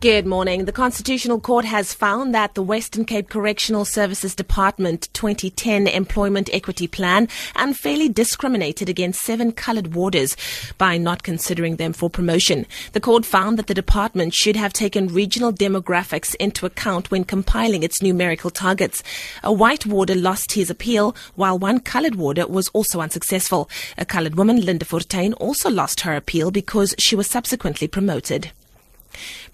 Good morning. The Constitutional Court has found that the Western Cape Correctional Services Department 2010 Employment Equity Plan unfairly discriminated against seven coloured warders by not considering them for promotion. The court found that the department should have taken regional demographics into account when compiling its numerical targets. A white warder lost his appeal, while one coloured warder was also unsuccessful. A coloured woman, Linda Fortuin, also lost her appeal because she was subsequently promoted.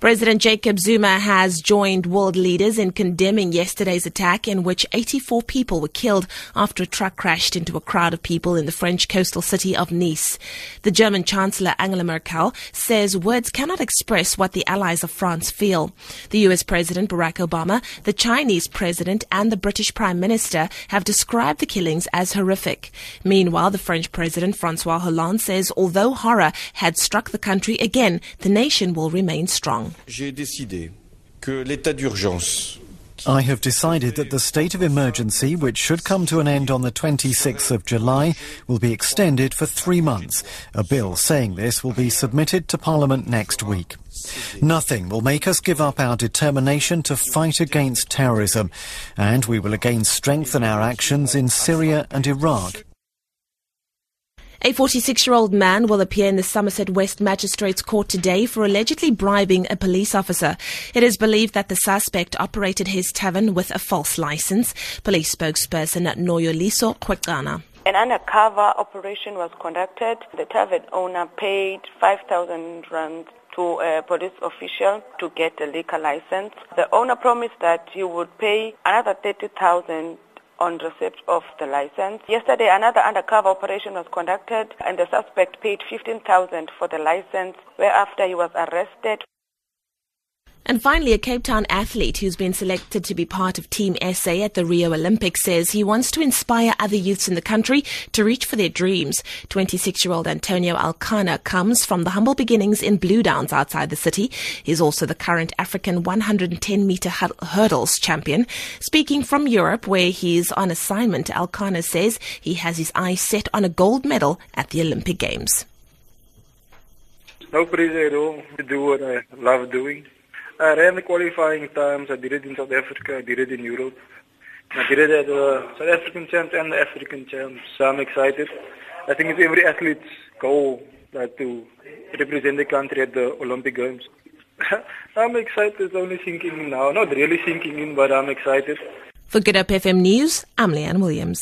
President Jacob Zuma has joined world leaders in condemning yesterday's attack in which 84 people were killed after a truck crashed into a crowd of people in the French coastal city of Nice. The German Chancellor Angela Merkel says words cannot express what the allies of France feel. The US President Barack Obama, the Chinese President, and the British Prime Minister have described the killings as horrific. Meanwhile, the French President Francois Hollande says although horror had struck the country again, the nation will remain strong. I have decided that the state of emergency, which should come to an end on the 26th of July, will be extended for three months. A bill saying this will be submitted to Parliament next week. Nothing will make us give up our determination to fight against terrorism, and we will again strengthen our actions in Syria and Iraq. A 46 year old man will appear in the Somerset West Magistrates Court today for allegedly bribing a police officer. It is believed that the suspect operated his tavern with a false license. Police spokesperson Noloyiso Rwexana. An undercover operation was conducted. The tavern owner paid 5,000 rand to a police official to get a liquor license. The owner promised that he would pay another 30,000 on receipt of the license. Yesterday, another undercover operation was conducted and the suspect paid 15,000 for the license, whereafter he was arrested. And finally, a Cape Town athlete who's been selected to be part of Team SA at the Rio Olympics says he wants to inspire other youths in the country to reach for their dreams. 26 year old Antonio Alkana comes from the humble beginnings in Blue Downs outside the city. He's also the current African 110 meter hurdles champion. Speaking from Europe, where he's on assignment, Alkana says he has his eyes set on a gold medal at the Olympic Games. No pressure at all to do what I love doing. Uh, I ran the qualifying times. I did it in South Africa. I did it in Europe. I did it at the uh, South African champs and the African champs. So I'm excited. I think it's every athlete's goal like, to represent the country at the Olympic Games. I'm excited. It's only sinking in now. Not really sinking in, but I'm excited. For Good Hope FM News, I'm Leanne Williams.